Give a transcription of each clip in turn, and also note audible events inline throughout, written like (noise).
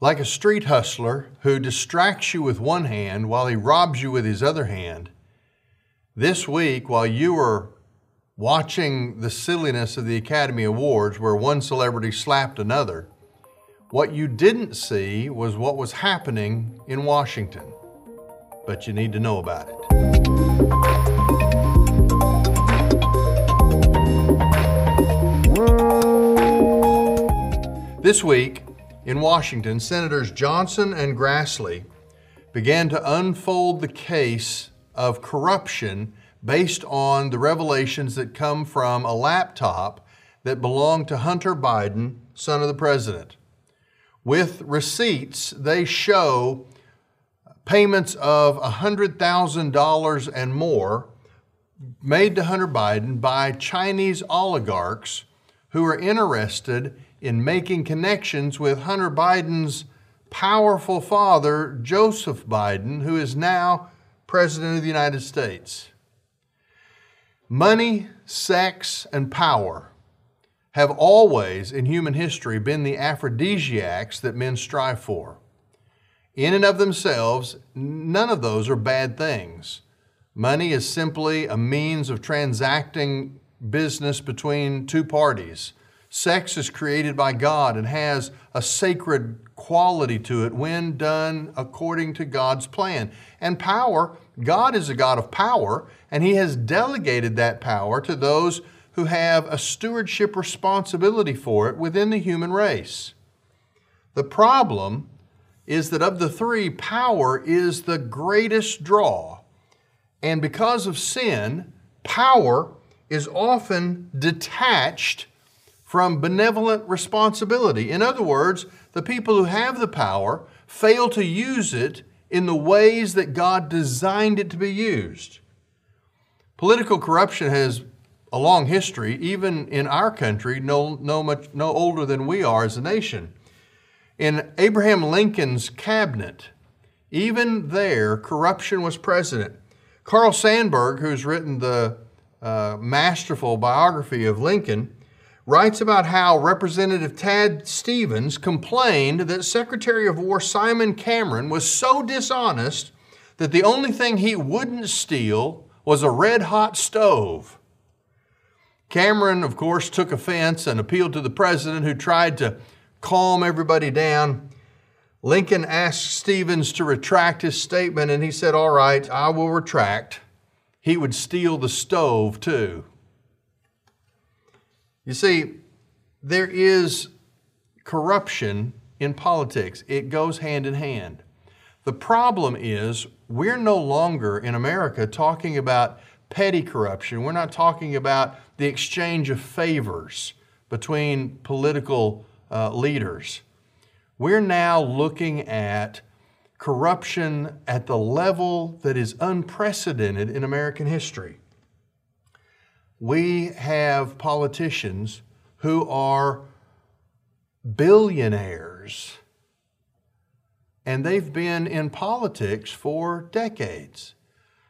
Like a street hustler who distracts you with one hand while he robs you with his other hand, this week, while you were watching the silliness of the Academy Awards where one celebrity slapped another, what you didn't see was what was happening in Washington. But you need to know about it. This week in Washington, Senators Johnson and Grassley began to unfold the case of corruption based on the revelations that come from a laptop that belonged to Hunter Biden, son of the president. With receipts, they show payments of $100,000 and more made to Hunter Biden by Chinese oligarchs who are interested in making connections with Hunter Biden's powerful father, Joseph Biden, who is now President of the United States. Money, sex, and power have always in human history been the aphrodisiacs that men strive for. In and of themselves, none of those are bad things. Money is simply a means of transacting business between two parties. Sex is created by God and has a sacred quality to it when done according to God's plan. And power, God is a God of power, and He has delegated that power to those who have a stewardship responsibility for it within the human race. The problem is that of the three, power is the greatest draw. And because of sin, power is often detached from benevolent responsibility. In other words, the people who have the power fail to use it in the ways that God designed it to be used. Political corruption has a long history, even in our country, no, no, much, no older than we are as a nation. In Abraham Lincoln's cabinet, even there, corruption was present. Carl Sandburg, who's written the uh, masterful biography of Lincoln, writes about how Representative Tad Stevens complained that Secretary of War Simon Cameron was so dishonest that the only thing he wouldn't steal was a red hot stove. Cameron, of course, took offense and appealed to the president, who tried to calm everybody down. Lincoln asked Stevens to retract his statement, and he said, All right, I will retract. He would steal the stove too. You see, there is corruption in politics, it goes hand in hand. The problem is, we're no longer in America talking about petty corruption. We're not talking about the exchange of favors between political uh, leaders. We're now looking at corruption at the level that is unprecedented in American history we have politicians who are billionaires and they've been in politics for decades.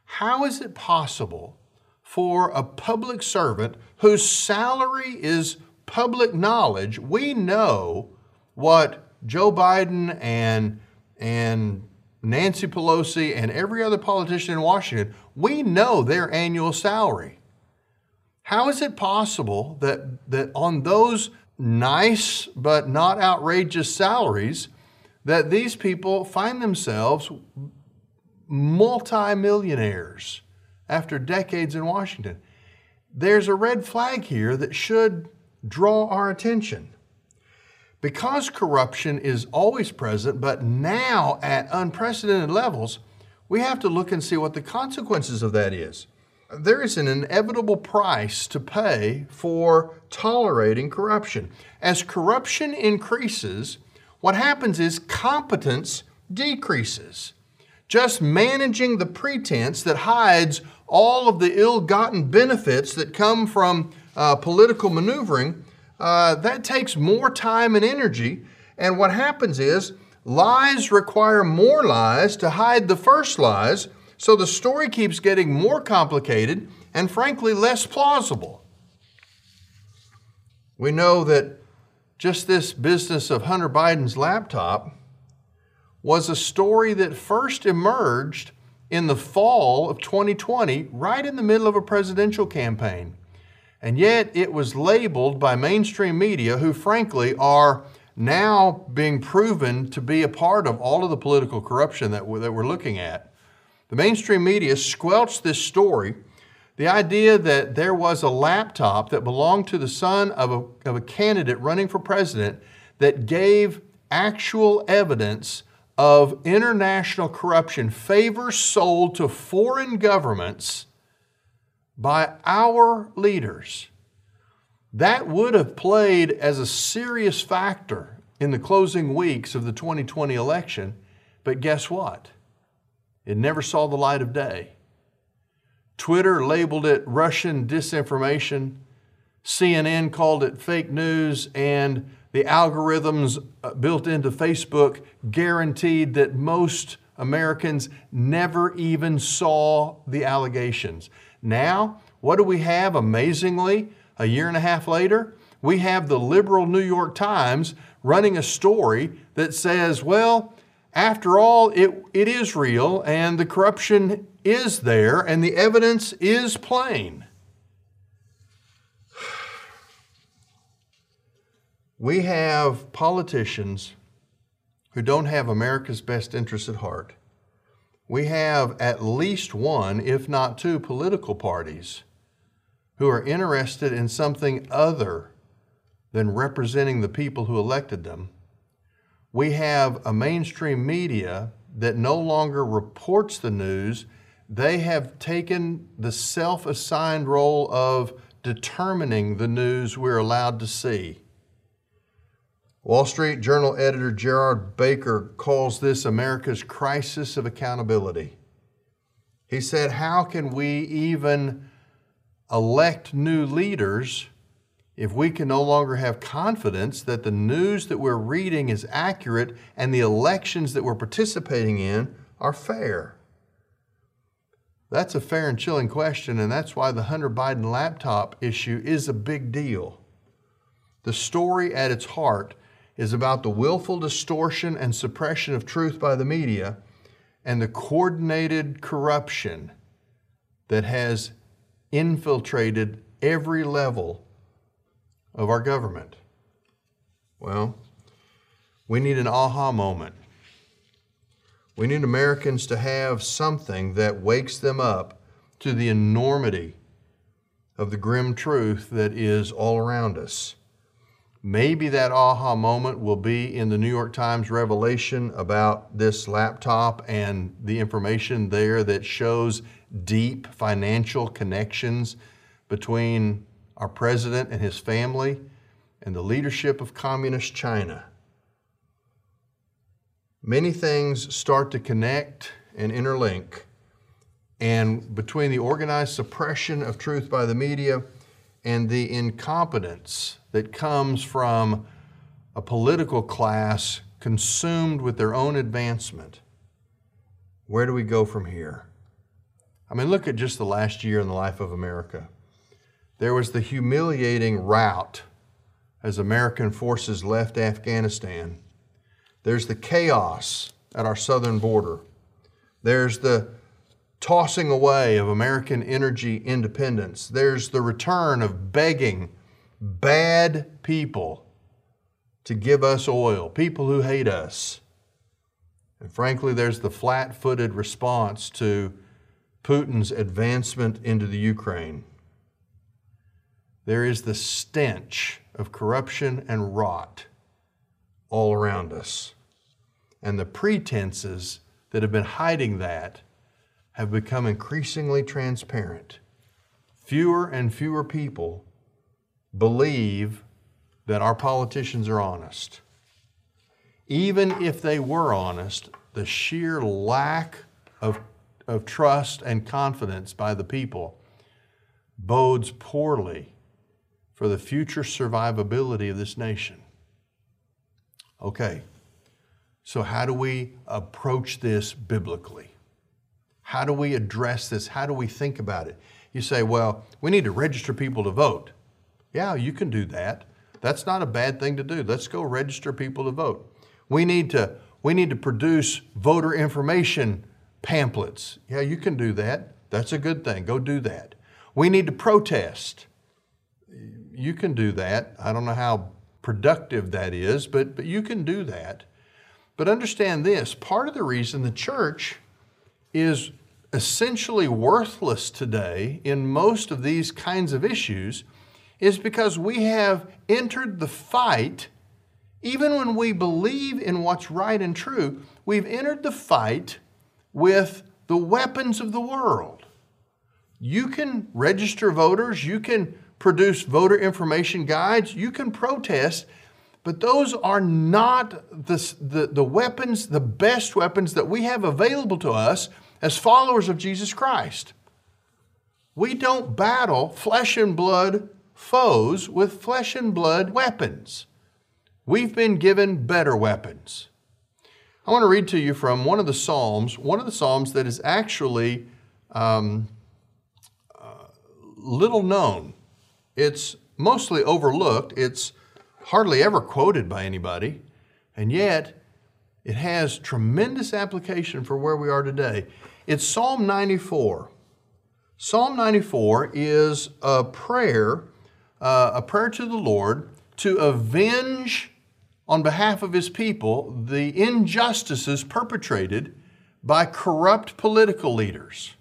How is it possible for a public servant whose salary is public knowledge? We know what Joe Biden and, and Nancy Pelosi and every other politician in Washington, we know their annual salary. How is it possible that, that on those nice but not outrageous salaries, that these people find themselves multimillionaires after decades in Washington? There's a red flag here that should draw our attention. Because corruption is always present, but now at unprecedented levels, we have to look and see what the consequences of that is there is an inevitable price to pay for tolerating corruption. As corruption increases, what happens is competence decreases. Just managing the pretense that hides all of the ill gotten benefits that come from uh, political maneuvering, uh, that takes more time and energy. And what happens is lies require more lies to hide the first lies so the story keeps getting more complicated and, frankly, less plausible. We know that just this business of Hunter Biden's laptop was a story that first emerged in the fall of 2020, right in the middle of a presidential campaign. And yet it was labeled by mainstream media, who frankly are now being proven to be a part of all of the political corruption that we're, that we're looking at. The mainstream media squelched this story. The idea that there was a laptop that belonged to the son of a, of a candidate running for president that gave actual evidence of international corruption, favors sold to foreign governments by our leaders. That would have played as a serious factor in the closing weeks of the 2020 election, but guess what? It never saw the light of day. Twitter labeled it Russian disinformation, CNN called it fake news, and the algorithms uh, built into Facebook guaranteed that most Americans never even saw the allegations. Now, what do we have amazingly a year and a half later? We have the liberal New York Times running a story that says, well, after all, it, it is real and the corruption is there and the evidence is plain. (sighs) We have politicians who don't have America's best interests at heart. We have at least one, if not two, political parties who are interested in something other than representing the people who elected them. We have a mainstream media that no longer reports the news. They have taken the self assigned role of determining the news we're allowed to see. Wall Street Journal editor Gerard Baker calls this America's crisis of accountability. He said, How can we even elect new leaders if we can no longer have confidence that the news that we're reading is accurate and the elections that we're participating in are fair? That's a fair and chilling question, and that's why the Hunter Biden laptop issue is a big deal. The story at its heart is about the willful distortion and suppression of truth by the media and the coordinated corruption that has infiltrated every level of our government. Well, we need an aha moment. We need Americans to have something that wakes them up to the enormity of the grim truth that is all around us. Maybe that aha moment will be in the New York Times revelation about this laptop and the information there that shows deep financial connections between our president and his family and the leadership of Communist China. Many things start to connect and interlink, and between the organized suppression of truth by the media and the incompetence that comes from a political class consumed with their own advancement. Where do we go from here? I mean, look at just the last year in the life of America. There was the humiliating rout as American forces left Afghanistan. There's the chaos at our southern border. There's the tossing away of American energy independence. There's the return of begging bad people to give us oil, people who hate us. And frankly, there's the flat footed response to Putin's advancement into the Ukraine. There is the stench of corruption and rot all around us. And the pretenses that have been hiding that have become increasingly transparent. Fewer and fewer people believe that our politicians are honest. Even if they were honest, the sheer lack of, of trust and confidence by the people bodes poorly for the future survivability of this nation. Okay, so how do we approach this biblically? How do we address this? How do we think about it? You say, well, we need to register people to vote. Yeah, you can do that. That's not a bad thing to do. Let's go register people to vote. We need to we need to produce voter information pamphlets. Yeah, you can do that. That's a good thing. Go do that. We need to protest. You can do that. I don't know how productive that is, but, but you can do that. But understand this part of the reason the church is essentially worthless today in most of these kinds of issues is because we have entered the fight, even when we believe in what's right and true, we've entered the fight with the weapons of the world. You can register voters, you can produce voter information guides, you can protest, but those are not the, the, the weapons, the best weapons that we have available to us as followers of Jesus Christ. We don't battle flesh and blood foes with flesh and blood weapons. We've been given better weapons. I want to read to you from one of the Psalms, one of the Psalms that is actually um, uh, little known. It's mostly overlooked, it's hardly ever quoted by anybody, and yet it has tremendous application for where we are today. It's Psalm 94. Psalm 94 is a prayer, uh, a prayer to the Lord to avenge on behalf of his people the injustices perpetrated by corrupt political leaders.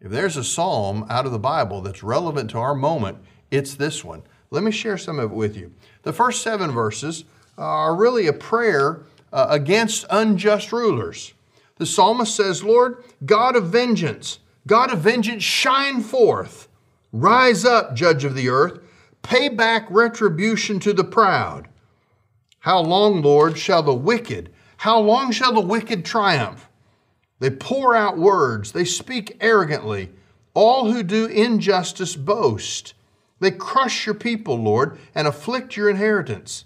If there's a psalm out of the Bible that's relevant to our moment, it's this one. Let me share some of it with you. The first seven verses are really a prayer uh, against unjust rulers. The psalmist says, Lord, God of vengeance, God of vengeance, shine forth. Rise up, judge of the earth. Pay back retribution to the proud. How long, Lord, shall the wicked, how long shall the wicked triumph? They pour out words, they speak arrogantly. All who do injustice boast. They crush your people, Lord, and afflict your inheritance.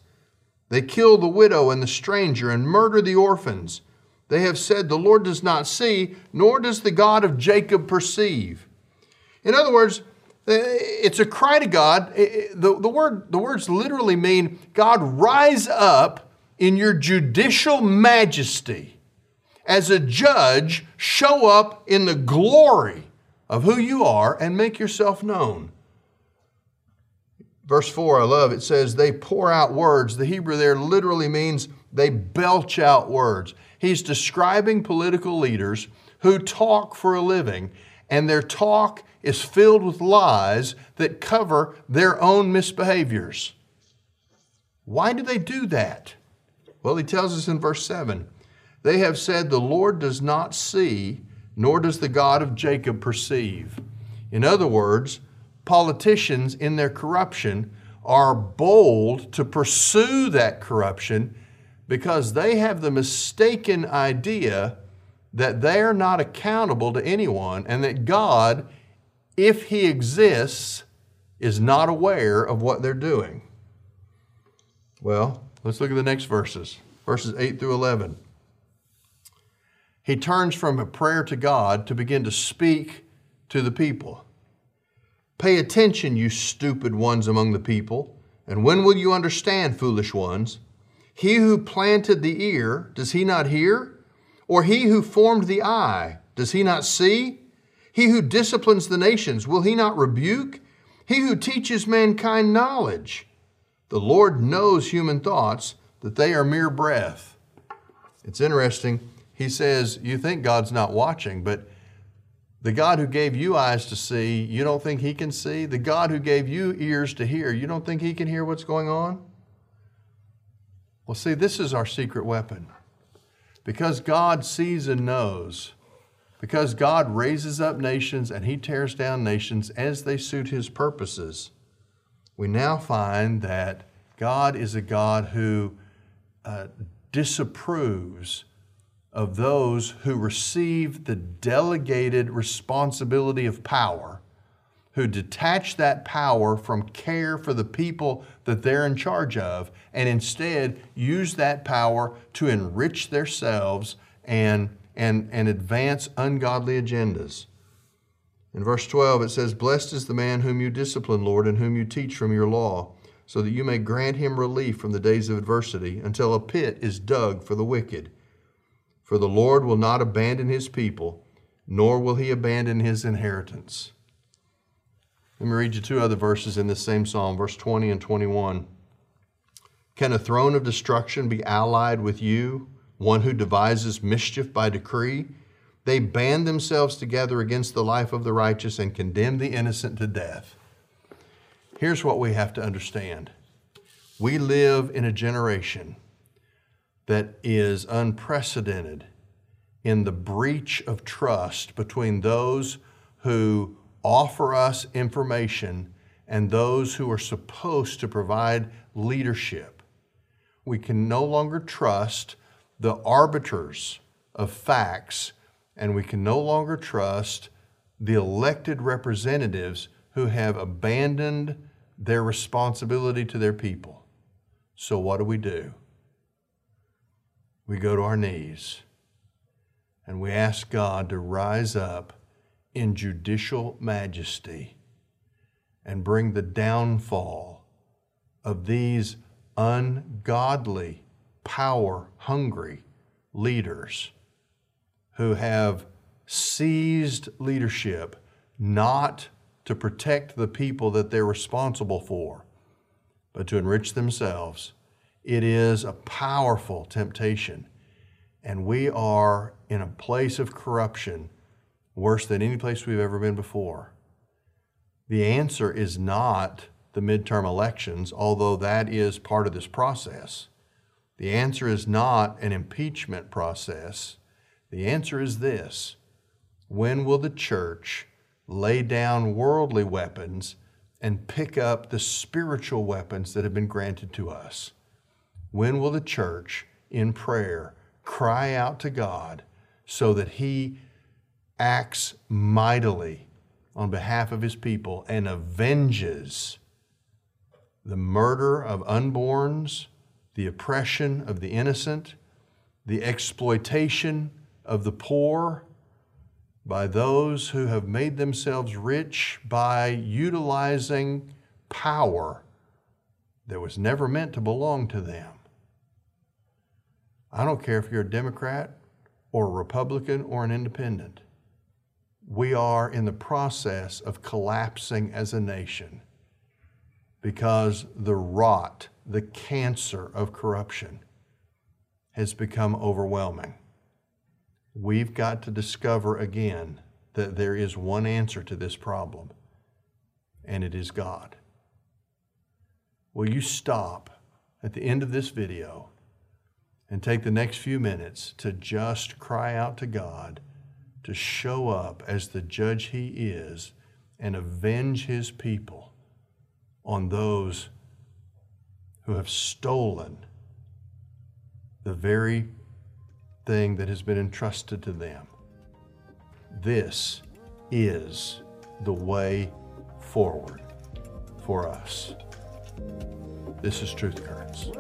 They kill the widow and the stranger and murder the orphans. They have said, The Lord does not see, nor does the God of Jacob perceive. In other words, eh, it's a cry to God. Eh, eh, the, the, word, the words literally mean, God, rise up in your judicial majesty. As a judge, show up in the glory of who you are and make yourself known. Verse 4, I love it says, they pour out words. The Hebrew there literally means they belch out words. He's describing political leaders who talk for a living, and their talk is filled with lies that cover their own misbehaviors. Why do they do that? Well, he tells us in verse 7 they have said, The Lord does not see, nor does the God of Jacob perceive. In other words, politicians in their corruption are bold to pursue that corruption because they have the mistaken idea that they're not accountable to anyone and that God, if He exists, is not aware of what they're doing. Well, let's look at the next verses, verses 8 through 11. He turns from a prayer to God to begin to speak to the people. Pay attention, you stupid ones among the people, and when will you understand, foolish ones? He who planted the ear, does he not hear? Or he who formed the eye, does he not see? He who disciplines the nations, will he not rebuke? He who teaches mankind knowledge. The Lord knows human thoughts, that they are mere breath. It's interesting. He says, You think God's not watching, but the God who gave you eyes to see, you don't think He can see? The God who gave you ears to hear, you don't think He can hear what's going on? Well, see, this is our secret weapon. Because God sees and knows, because God raises up nations and He tears down nations as they suit His purposes, we now find that God is a God who uh, disapproves of those who receive the delegated responsibility of power who detach that power from care for the people that they're in charge of and instead use that power to enrich themselves and, and, and advance ungodly agendas. In verse 12, it says, Blessed is the man whom you discipline, Lord, and whom you teach from your law, so that you may grant him relief from the days of adversity until a pit is dug for the wicked. For the Lord will not abandon his people, nor will he abandon his inheritance. Let me read you two other verses in this same psalm, verse 20 and 21. Can a throne of destruction be allied with you, one who devises mischief by decree? They band themselves together against the life of the righteous and condemn the innocent to death. Here's what we have to understand we live in a generation that is unprecedented in the breach of trust between those who offer us information and those who are supposed to provide leadership. We can no longer trust the arbiters of facts, and we can no longer trust the elected representatives who have abandoned their responsibility to their people. So, what do we do? We go to our knees and we ask God to rise up in judicial majesty and bring the downfall of these ungodly, power hungry leaders who have seized leadership not to protect the people that they're responsible for, but to enrich themselves. It is a powerful temptation. And we are in a place of corruption worse than any place we've ever been before. The answer is not the midterm elections, although that is part of this process. The answer is not an impeachment process. The answer is this When will the church lay down worldly weapons and pick up the spiritual weapons that have been granted to us? When will the church, in prayer, cry out to God so that He acts mightily on behalf of His people and avenges the murder of unborns, the oppression of the innocent, the exploitation of the poor, by those who have made themselves rich by utilizing power that was never meant to belong to them. I don't care if you're a Democrat or a Republican or an independent. We are in the process of collapsing as a nation because the rot, the cancer of corruption has become overwhelming we've got to discover again that there is one answer to this problem, and it is God. Will you stop at the end of this video and take the next few minutes to just cry out to God to show up as the judge He is and avenge His people on those who have stolen the very thing that has been entrusted to them. This is the way forward for us. This is Truth Currents.